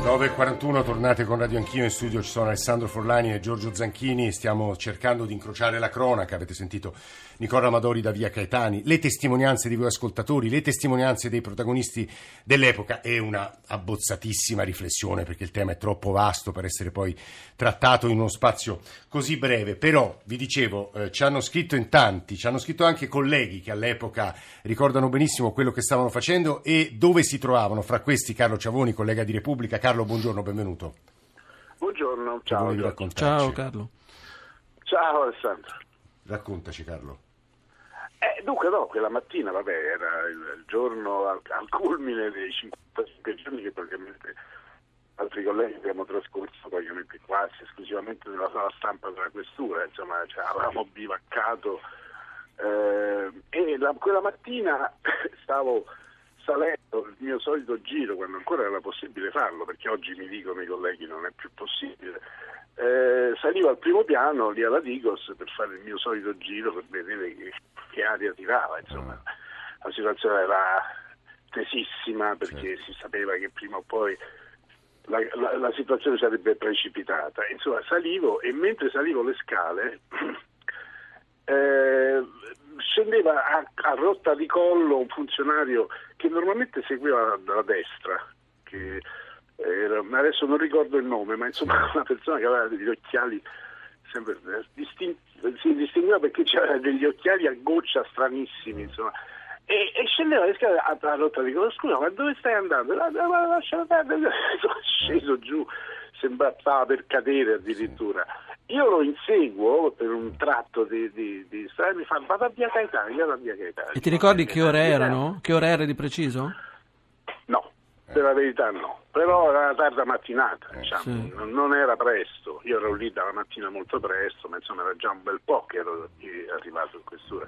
9.41, tornate con Radio Anch'io, in studio ci sono Alessandro Forlani e Giorgio Zanchini, stiamo cercando di incrociare la cronaca, avete sentito Nicola Amadori da Via Caetani, le testimonianze di voi ascoltatori, le testimonianze dei protagonisti dell'epoca. E una abbozzatissima riflessione perché il tema è troppo vasto per essere poi trattato in uno spazio così breve, però vi dicevo, eh, ci hanno scritto in tanti, ci hanno scritto anche colleghi che all'epoca ricordano benissimo quello che stavano facendo e dove si trovavano, fra questi Carlo Ciavoni, collega di Repubblica. Carlo, buongiorno, benvenuto. Buongiorno, ciao. Ciao Carlo. Ciao Alessandro. Raccontaci Carlo. Eh, dunque no, quella mattina, vabbè, era il, il giorno al, al, culmine dei 55 giorni che praticamente altri colleghi abbiamo trascorso praticamente quasi esclusivamente nella sala stampa della questura, insomma cioè, avevamo bivaccato eh, e la, quella mattina stavo salendo il mio solito giro quando ancora era possibile farlo, perché oggi mi dicono i colleghi non è più possibile eh, salivo al primo piano lì alla Digos per fare il mio solito giro per vedere che, che aria tirava, insomma la situazione era tesissima perché certo. si sapeva che prima o poi la, la, la, situazione sarebbe precipitata. Insomma, salivo e mentre salivo le scale eh, scendeva a, a, rotta di collo un funzionario che normalmente seguiva da destra, che era, adesso non ricordo il nome, ma insomma una persona che aveva degli occhiali sempre eh, distin- si distingueva perché c'era degli occhiali a goccia stranissimi, insomma. E, e scendeva le scale a, a rotta di scusa, ma dove stai andando? La, la, la, lascia perdere, sono sceso giù, sembrava per cadere addirittura. Io lo inseguo per un tratto di, di, di strada e mi fa vado a via Caetano, vado a via Caetano. E ti ricordi che ore erano? Che ore era di preciso? No, per la verità no, però era una tarda mattinata, diciamo. sì. non era presto, io ero lì dalla mattina molto presto, ma insomma era già un bel po' che ero arrivato in questura.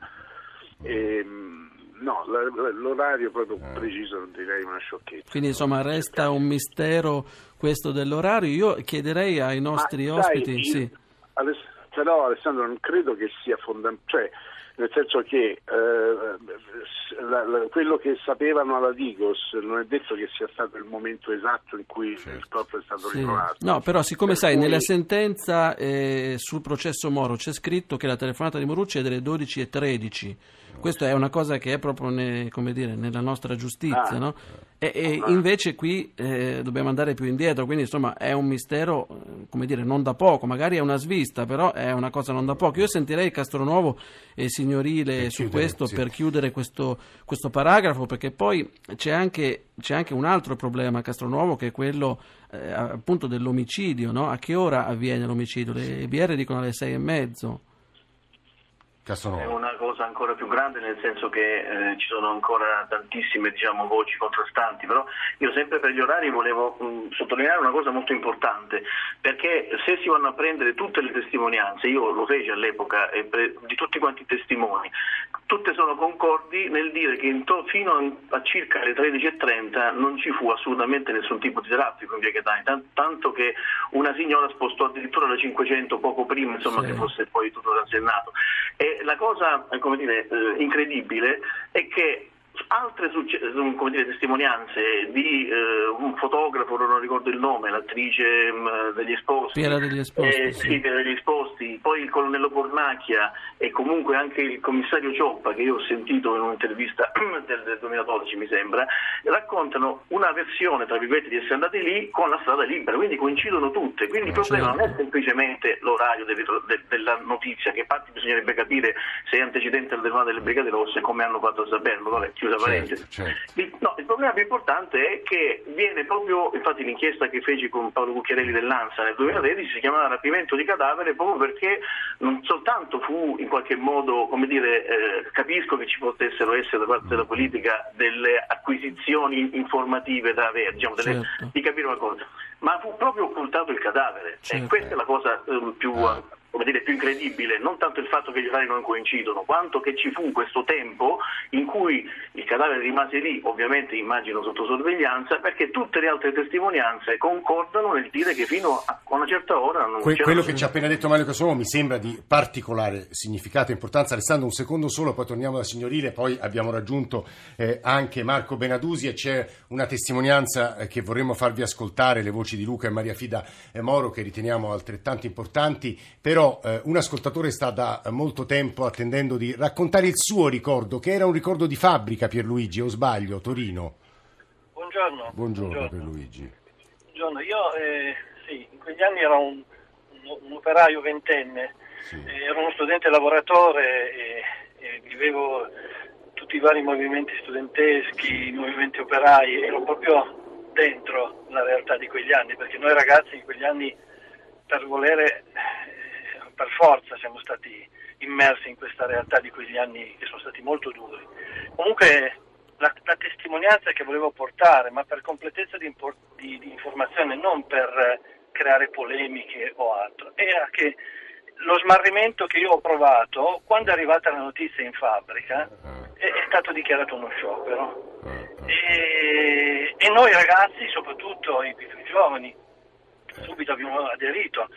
E, mm, no, l'orario proprio eh. preciso non direi una sciocchezza. Quindi insomma resta un mistero questo dell'orario, io chiederei ai nostri ma, ospiti... Dai, sì. Aless- però Alessandro non credo che sia fondamentale, cioè, nel senso che eh, la, la, quello che sapevano alla Digos non è detto che sia stato il momento esatto in cui certo. il corpo è stato sì. ritrovato. No, però siccome per sai, cui... nella sentenza eh, sul processo Moro c'è scritto che la telefonata di Morucci è delle 12.13 questa è una cosa che è proprio ne, dire, nella nostra giustizia, ah. no? E, e, invece qui eh, dobbiamo andare più indietro, quindi insomma è un mistero, eh, come dire, non da poco, magari è una svista, però è una cosa non da poco. Io sentirei Castronuovo e Signorile per su chiudere, questo sì. per chiudere questo, questo, paragrafo, perché poi c'è anche, c'è anche, un altro problema a Castronuovo che è quello eh, appunto dell'omicidio, no? A che ora avviene l'omicidio? Le BR dicono alle sei e mezzo. Casanova. È una cosa ancora più grande nel senso che eh, ci sono ancora tantissime diciamo, voci contrastanti, però io sempre per gli orari volevo mh, sottolineare una cosa molto importante, perché se si vanno a prendere tutte le testimonianze, io lo feci all'epoca eh, di tutti quanti i testimoni, tutte sono concordi nel dire che to- fino a, circa le 13.30 non ci fu assolutamente nessun tipo di traffico in via Chetani, t- tanto che una signora spostò addirittura le 500 poco prima insomma, sì. che fosse poi tutto transennato. E la cosa dire, eh, incredibile è che altre dire, testimonianze di eh, un fotografo, non ricordo il nome, l'attrice mh, mm, degli esposti, Piera degli esposti, eh, sì. sì, degli esposti, poi il colonnello Cornacchia e comunque anche il commissario Cioppa che io ho sentito in un'intervista del, del 2012 mi sembra, raccontano una versione tra virgolette di essere andati lì con la strada libera, quindi coincidono tutte, quindi il problema certo. non è semplicemente l'orario de, de, della notizia, che infatti bisognerebbe capire se è antecedente al telefono delle Brigate Rosse come hanno fatto a saperlo, vabbè, chiusa certo, parentesi. Certo. Il, no, il problema più importante è che viene proprio, infatti l'inchiesta che feci con Paolo Cucchiarelli dell'ANSA nel 2013 si chiamava rapimento di cadavere proprio perché non soltanto fu in qualche modo, come dire, eh, capisco che ci potessero essere da parte della politica delle acquisizioni informative da avere, diciamo, delle, certo. di capire una cosa, ma fu proprio occultato il cadavere certo. e questa è la cosa eh, più... Ah come dire, più incredibile, non tanto il fatto che gli orari non coincidono, quanto che ci fu questo tempo in cui il cadavere rimase lì, ovviamente immagino sotto sorveglianza, perché tutte le altre testimonianze concordano nel dire che fino a una certa ora non que- Quello che ci ha appena detto Mario Casomo mi sembra di particolare significato e importanza. Alessandro, un secondo solo, poi torniamo da signorile, poi abbiamo raggiunto eh, anche Marco Benadusi e c'è una testimonianza eh, che vorremmo farvi ascoltare, le voci di Luca e Maria Fida eh, Moro, che riteniamo altrettanto importanti, però però eh, un ascoltatore sta da molto tempo attendendo di raccontare il suo ricordo, che era un ricordo di fabbrica, Pierluigi, o sbaglio, Torino. Buongiorno. Buongiorno, Buongiorno. Pierluigi. Buongiorno, io eh, sì, in quegli anni ero un, un, un operaio ventenne, sì. eh, ero uno studente lavoratore e, e vivevo tutti i vari movimenti studenteschi, i movimenti operai, ero proprio dentro la realtà di quegli anni, perché noi ragazzi in quegli anni per volere per forza siamo stati immersi in questa realtà di quegli anni che sono stati molto duri. Comunque la, la testimonianza che volevo portare, ma per completezza di, di, di informazione, non per creare polemiche o altro, era che lo smarrimento che io ho provato quando è arrivata la notizia in fabbrica è, è stato dichiarato uno sciopero e, e, noi ragazzi, soprattutto i più giovani, subito abbiamo aderito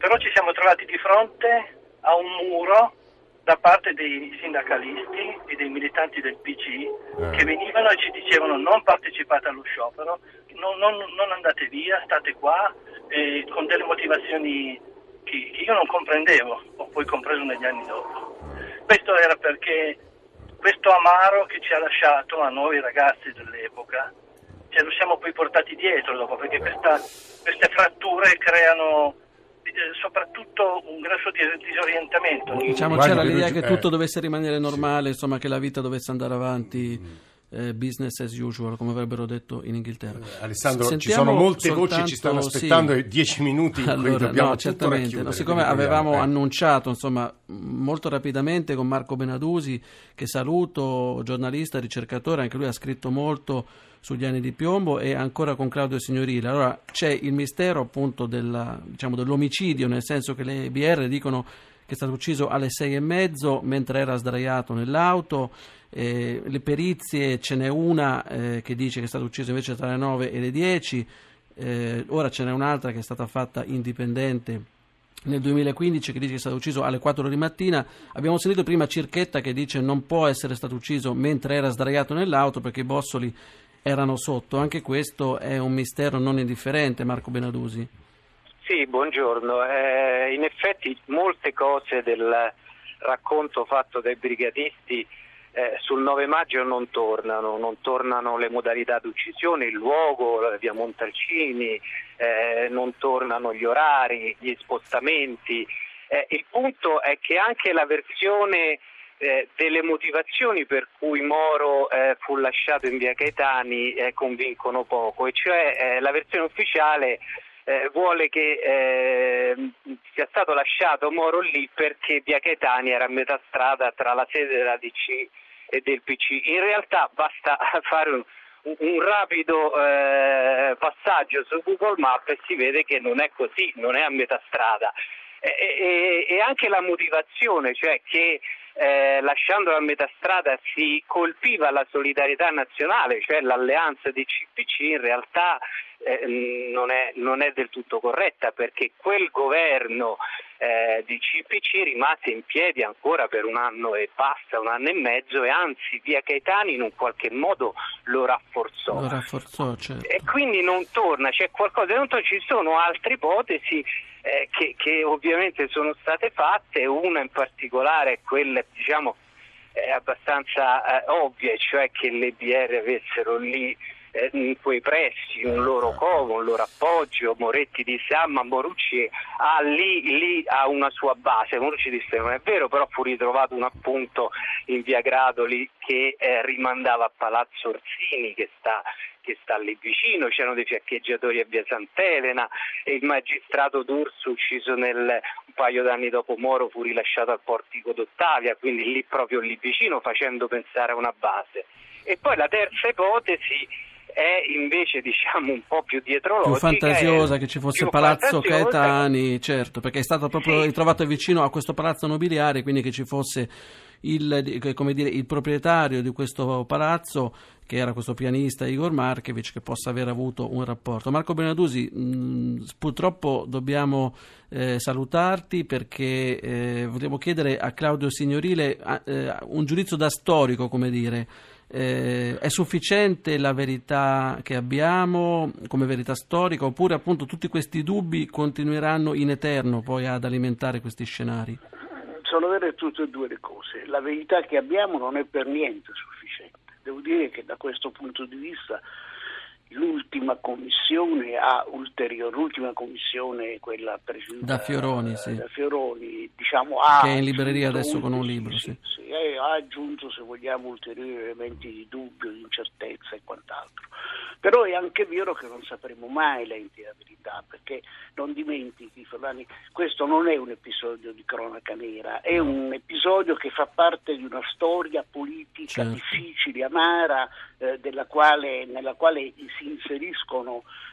però ci siamo trovati di fronte a un muro da parte dei sindacalisti e dei militanti del PC eh. che venivano e ci dicevano non partecipate allo sciopero, non, non, non andate via, state qua, eh, con delle motivazioni che, che, io non comprendevo, ho poi compreso negli anni dopo. Questo era perché questo amaro che ci ha lasciato a noi ragazzi dell'epoca, ce lo siamo poi portati dietro dopo, perché questa, queste fratture creano soprattutto un grosso disorientamento. Diciamo c'era l'idea che tutto dovesse rimanere normale, insomma che la vita dovesse andare avanti. Eh, business as usual, come avrebbero detto in Inghilterra. Eh, Alessandro, Sentiamo ci sono molte soltanto, voci, ci stanno aspettando sì. dieci minuti in allora, dobbiamo no, certamente. No, siccome avevamo eh. annunciato, insomma, molto rapidamente con Marco Benadusi, che saluto, giornalista, ricercatore, anche lui ha scritto molto sugli anni di piombo e ancora con Claudio Signorile. Allora c'è il mistero appunto della, diciamo, dell'omicidio, nel senso che le BR dicono che è stato ucciso alle sei e mezzo mentre era sdraiato nell'auto. Eh, le perizie ce n'è una eh, che dice che è stato ucciso invece tra le 9 e le 10, eh, ora ce n'è un'altra che è stata fatta indipendente nel 2015 che dice che è stato ucciso alle 4 di mattina. Abbiamo sentito prima Circhetta che dice non può essere stato ucciso mentre era sdraiato nell'auto perché i bossoli erano sotto. Anche questo è un mistero non indifferente, Marco Benadusi. Sì, buongiorno. Eh, in effetti molte cose del racconto fatto dai brigatisti eh, sul 9 maggio non tornano, non tornano le modalità di uccisione, il luogo, via Montalcini, eh, non tornano gli orari, gli spostamenti. Eh, il punto è che anche la versione eh, delle motivazioni per cui Moro eh, fu lasciato in via Caetani eh, convincono poco, e cioè la versione ufficiale eh, vuole che eh, sia stato lasciato Moro lì perché via Caetani era a metà strada tra la sede della DC e del PC. In realtà basta fare un, un rapido passaggio su Google Maps e si vede che non è così, non è a metà strada. E, e, e anche la motivazione, cioè che eh, lasciando a metà strada si colpiva la solidarietà nazionale, cioè l'alleanza di CPC in realtà eh, non, è, non, è, del tutto corretta perché quel governo eh, di CPC rimase in piedi ancora per un anno e passa, un anno e mezzo e anzi via Caetani in un qualche modo lo rafforzò. Lo rafforzò certo. E quindi non torna, c'è qualcosa, non torna, ci sono altre ipotesi eh, che, che, ovviamente sono state fatte, una in particolare è quella diciamo eh, abbastanza eh, ovvia, cioè che le BR avessero lì eh, quei pressi un loro covo, un loro appoggio. Moretti disse: Ah, ma Morucci ha lì, lì ha una sua base. Morucci disse: Non è vero, però fu ritrovato un appunto in via Gradoli che eh, rimandava a Palazzo Orsini, che sta che sta lì vicino, c'erano dei fiaccheggiatori a via Sant'Elena e il magistrato D'Urso ucciso nel, un paio d'anni dopo Moro fu rilasciato al portico d'Ottavia, quindi lì proprio lì vicino facendo pensare a una base. E poi la terza ipotesi è invece diciamo un po' più dietrologica. Più fantasiosa, che ci fosse Palazzo Caetani, certo, perché è stato proprio sì. ritrovato vicino a questo palazzo nobiliare, quindi che ci fosse il, dire, il, proprietario di questo palazzo che era questo pianista Igor Markevich che possa aver avuto un rapporto. Marco Benadusi, mh, purtroppo dobbiamo eh, salutarti perché eh, vogliamo chiedere a Claudio Signorile eh, un giudizio da storico, come dire. Eh, è sufficiente la verità che abbiamo come verità storica oppure appunto tutti questi dubbi continueranno in eterno poi ad alimentare questi scenari? Sono vere tutte e due le cose. La verità che abbiamo non è per niente sufficiente. Devo dire che da questo punto di vista l'ultima commissione ha ulteriore, l'ultima commissione, quella presieduta da Fioroni, sì. da Fioroni diciamo, ha che è in libreria adesso con un libro, sì, sì. Sì, ha aggiunto, se vogliamo, ulteriori elementi di dubbio, di incertezza e quant'altro. Però è anche vero che non sapremo mai l'intera verità, perché non dimentichi, Ferrani, questo non è un episodio di cronaca nera, è un episodio che fa parte di una storia politica certo. difficile, amara, eh, quale, nella quale si inseriscono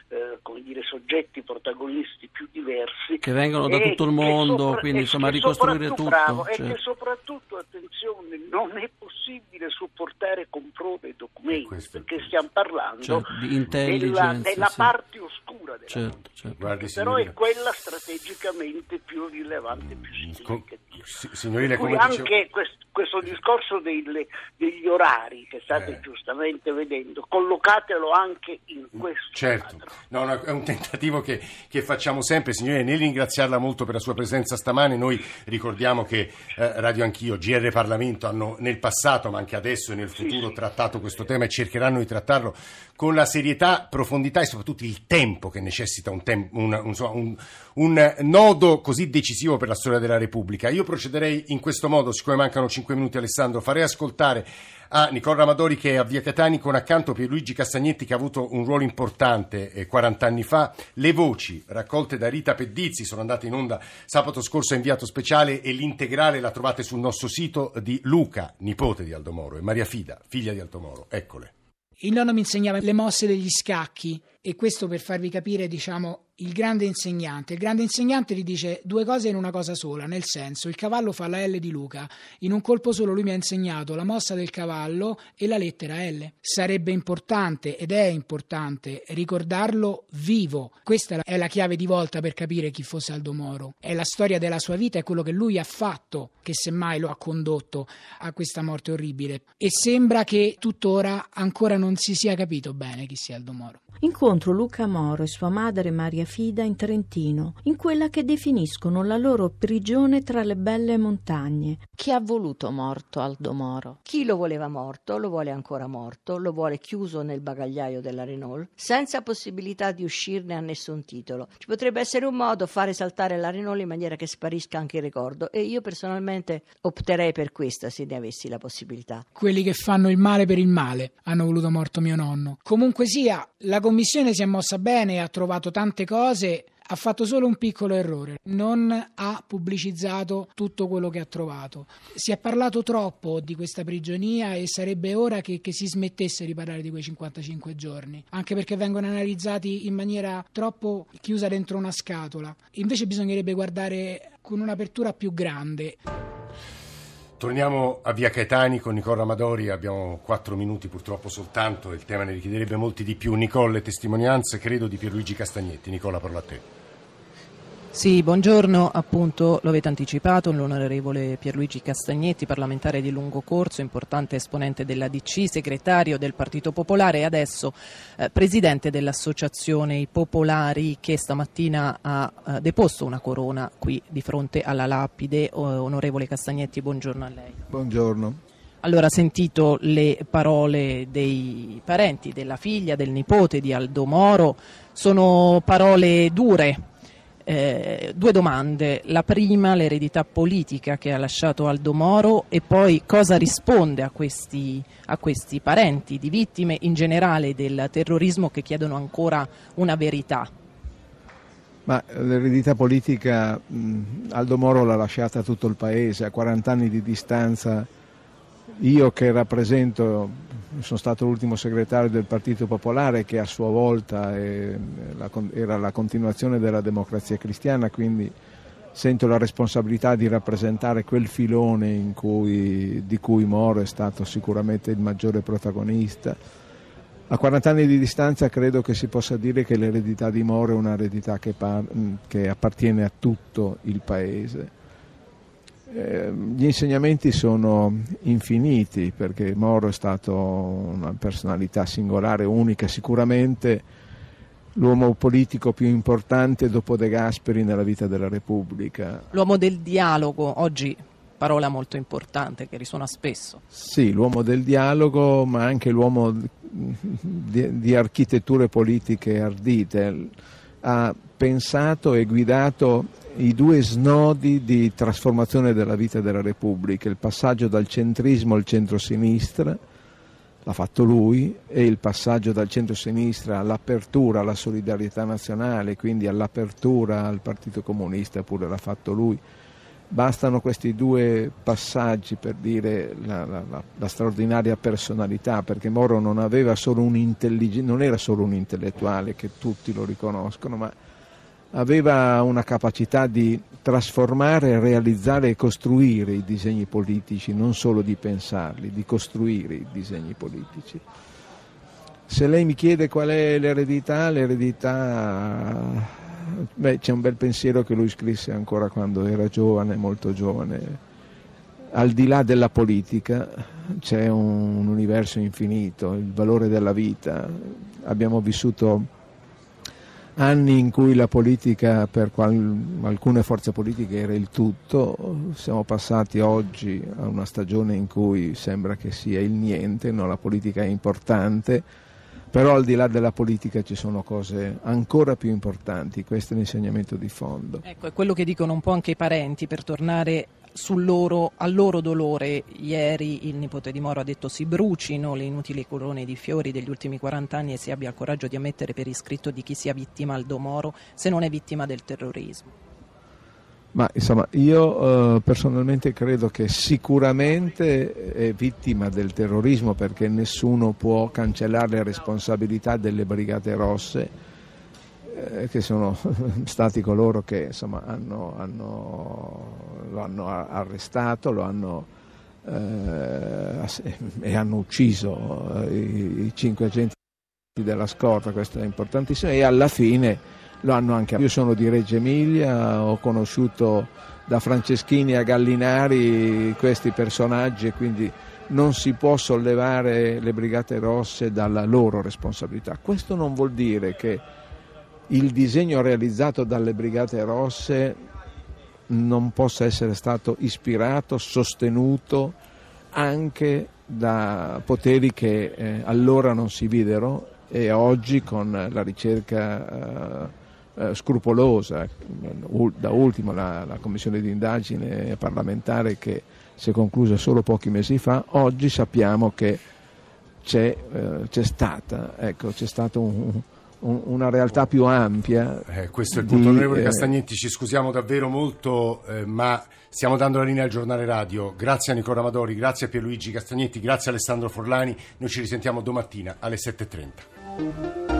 eh, come dire, soggetti protagonisti più diversi. Che vengono da tutto il mondo, sopra- quindi insomma ricostruire tutto. Bravo, certo. E che soprattutto, attenzione, non è possibile supportare con prove e documenti, perché stiamo parlando certo, di della, della sì. parte oscura certo, certo. Guardi, però è quella strategicamente più rilevante, più significativa. Signorile, come anche dicevo... questo, questo, discorso delle, degli orari che state eh. giustamente vedendo, collocatelo anche in questo certo. No, no, è un tentativo che, che, facciamo sempre, signore, nel ringraziarla molto per la sua presenza stamane, noi ricordiamo che eh, Radio Anch'io, GR Parlamento hanno nel passato, ma anche adesso e nel futuro, trattato questo tema e cercheranno di trattarlo con la serietà, profondità e soprattutto il tempo che necessita un, tem- un, un, un, nodo così decisivo per la storia della Repubblica. Io procederei in questo modo, siccome mancano 5 minuti Alessandro, farei ascoltare a Nicola Amadori che è a Via Catani con accanto Pierluigi Castagnetti che ha avuto un ruolo importante eh, 40 anni fa. Le voci raccolte da Rita Pedizzi sono andate in onda sabato scorso a inviato speciale e l'integrale la trovate sul nostro sito di Luca, nipote di Aldo Moro, e Maria Fida, figlia di Aldo Moro. Eccole. Il nonno mi insegnava le mosse degli scacchi e questo per farvi capire, diciamo, il grande insegnante. Il grande insegnante gli dice due cose in una cosa sola, nel senso il cavallo fa la L di Luca, in un colpo solo lui mi ha insegnato la mossa del cavallo e la lettera L. Sarebbe importante ed è importante ricordarlo vivo. Questa è la chiave di volta per capire chi fosse Aldo Moro. È la storia della sua vita, è quello che lui ha fatto che semmai lo ha condotto a questa morte orribile. E sembra che tuttora ancora non si sia capito bene chi sia Aldo Moro. Incontro Luca Moro e sua madre Maria Fida in Trentino, in quella che definiscono la loro prigione tra le belle montagne. Chi ha voluto morto Aldo Moro? Chi lo voleva morto, lo vuole ancora morto, lo vuole chiuso nel bagagliaio della Renault, senza possibilità di uscirne a nessun titolo. Ci potrebbe essere un modo fare saltare la Renault in maniera che sparisca anche il ricordo e io personalmente opterei per questa se ne avessi la possibilità. Quelli che fanno il male per il male hanno voluto morto mio nonno. Comunque sia, la commissione si è mossa bene, ha trovato tante cose, ha fatto solo un piccolo errore, non ha pubblicizzato tutto quello che ha trovato. Si è parlato troppo di questa prigionia e sarebbe ora che, che, si smettesse di parlare di quei 55 giorni, anche perché vengono analizzati in maniera troppo chiusa dentro una scatola. Invece bisognerebbe guardare con un'apertura più grande. Torniamo a Via Caetani con Nicola Amadori, abbiamo quattro minuti purtroppo soltanto, il tema ne richiederebbe molti di più. Nicola, le testimonianze credo di Pierluigi Castagnetti. Nicola, parlo a te. Sì, buongiorno, appunto lo avete anticipato, l'onorevole Pierluigi Castagnetti, parlamentare di lungo corso, importante esponente della DC, segretario del Partito Popolare e adesso eh, presidente dell'Associazione I Popolari che stamattina ha eh, deposto una corona qui di fronte alla lapide. onorevole Castagnetti, buongiorno a lei. Buongiorno. Allora, sentito le parole dei parenti, della figlia, del nipote di Aldo Moro, sono parole dure eh, due domande. La prima, l'eredità politica che ha lasciato Aldo Moro e poi cosa risponde a questi, a questi parenti di vittime in generale del terrorismo che chiedono ancora una verità. Ma l'eredità politica Aldo Moro l'ha lasciata a tutto il paese, a 40 anni di distanza io che rappresento, sono stato l'ultimo segretario del Partito Popolare che a sua volta era la continuazione della democrazia cristiana, quindi sento la responsabilità di rappresentare quel filone cui, di cui Moro è stato sicuramente il maggiore protagonista. A 40 anni di distanza credo che si possa dire che l'eredità di Moro è un'eredità che, che appartiene a tutto il Paese. Eh, gli insegnamenti sono infiniti perché Moro è stato una personalità singolare, unica, sicuramente l'uomo politico più importante dopo De Gasperi nella vita della Repubblica. L'uomo del dialogo, oggi parola molto importante che risuona spesso. Sì, l'uomo del dialogo, ma anche l'uomo di, di architetture politiche ardite. Ha pensato e guidato i due snodi di trasformazione della vita della Repubblica, il passaggio dal centrismo al centro-sinistra, l'ha fatto lui, e il passaggio dal centro-sinistra all'apertura alla solidarietà nazionale, quindi all'apertura al Partito Comunista, pure l'ha fatto lui. Bastano questi due passaggi per dire la, la, la, la straordinaria personalità, perché Moro non, non era solo un intellettuale, che tutti lo riconoscono, ma aveva una capacità di trasformare, realizzare e costruire i disegni politici, non solo di pensarli, di costruire i disegni politici. Se lei mi chiede qual è l'eredità, l'eredità beh, c'è un bel pensiero che lui scrisse ancora quando era giovane, molto giovane. Al di là della politica c'è un universo infinito, il valore della vita. Abbiamo vissuto anni in cui la politica per qual- alcune forze politiche era il tutto, siamo passati oggi a una stagione in cui sembra che sia il niente, no? la politica è importante, però al di là della politica ci sono cose ancora più importanti, questo è l'insegnamento di fondo. Ecco, è quello che dicono un po' anche i parenti per tornare loro, al loro dolore. Ieri il nipote di Moro ha detto si brucino le inutili corone di fiori degli ultimi 40 anni e si abbia il coraggio di ammettere per iscritto di chi sia vittima Aldo Moro se non è vittima del terrorismo. Ma insomma, io eh, personalmente credo che sicuramente è vittima del terrorismo perché nessuno può cancellare le responsabilità delle Brigate Rosse eh, che sono stati coloro che insomma, hanno, hanno, lo hanno arrestato lo hanno, eh, e hanno ucciso eh, i, i cinque agenti della scorta, questo è importantissimo, e alla fine lo hanno anche. Io sono di Reggio Emilia, ho conosciuto da Franceschini a Gallinari questi personaggi e quindi non si può sollevare le Brigate Rosse dalla loro responsabilità. Questo non vuol dire che il disegno realizzato dalle Brigate Rosse non possa essere stato ispirato, sostenuto anche da poteri che eh, allora non si videro e oggi con la ricerca eh, eh, scrupolosa, da ultimo la, la commissione di indagine parlamentare che si è conclusa solo pochi mesi fa, oggi sappiamo che c'è, eh, c'è stata, ecco, c'è stato un, una realtà più ampia. Eh, questo è il punto. Di, Onorevole eh, Castagnetti, ci scusiamo davvero molto, eh, ma stiamo dando la linea al giornale radio. Grazie a Nicola Amadori, grazie a Pierluigi Castagnetti, grazie a Alessandro Forlani. Noi ci risentiamo domattina alle 7.30.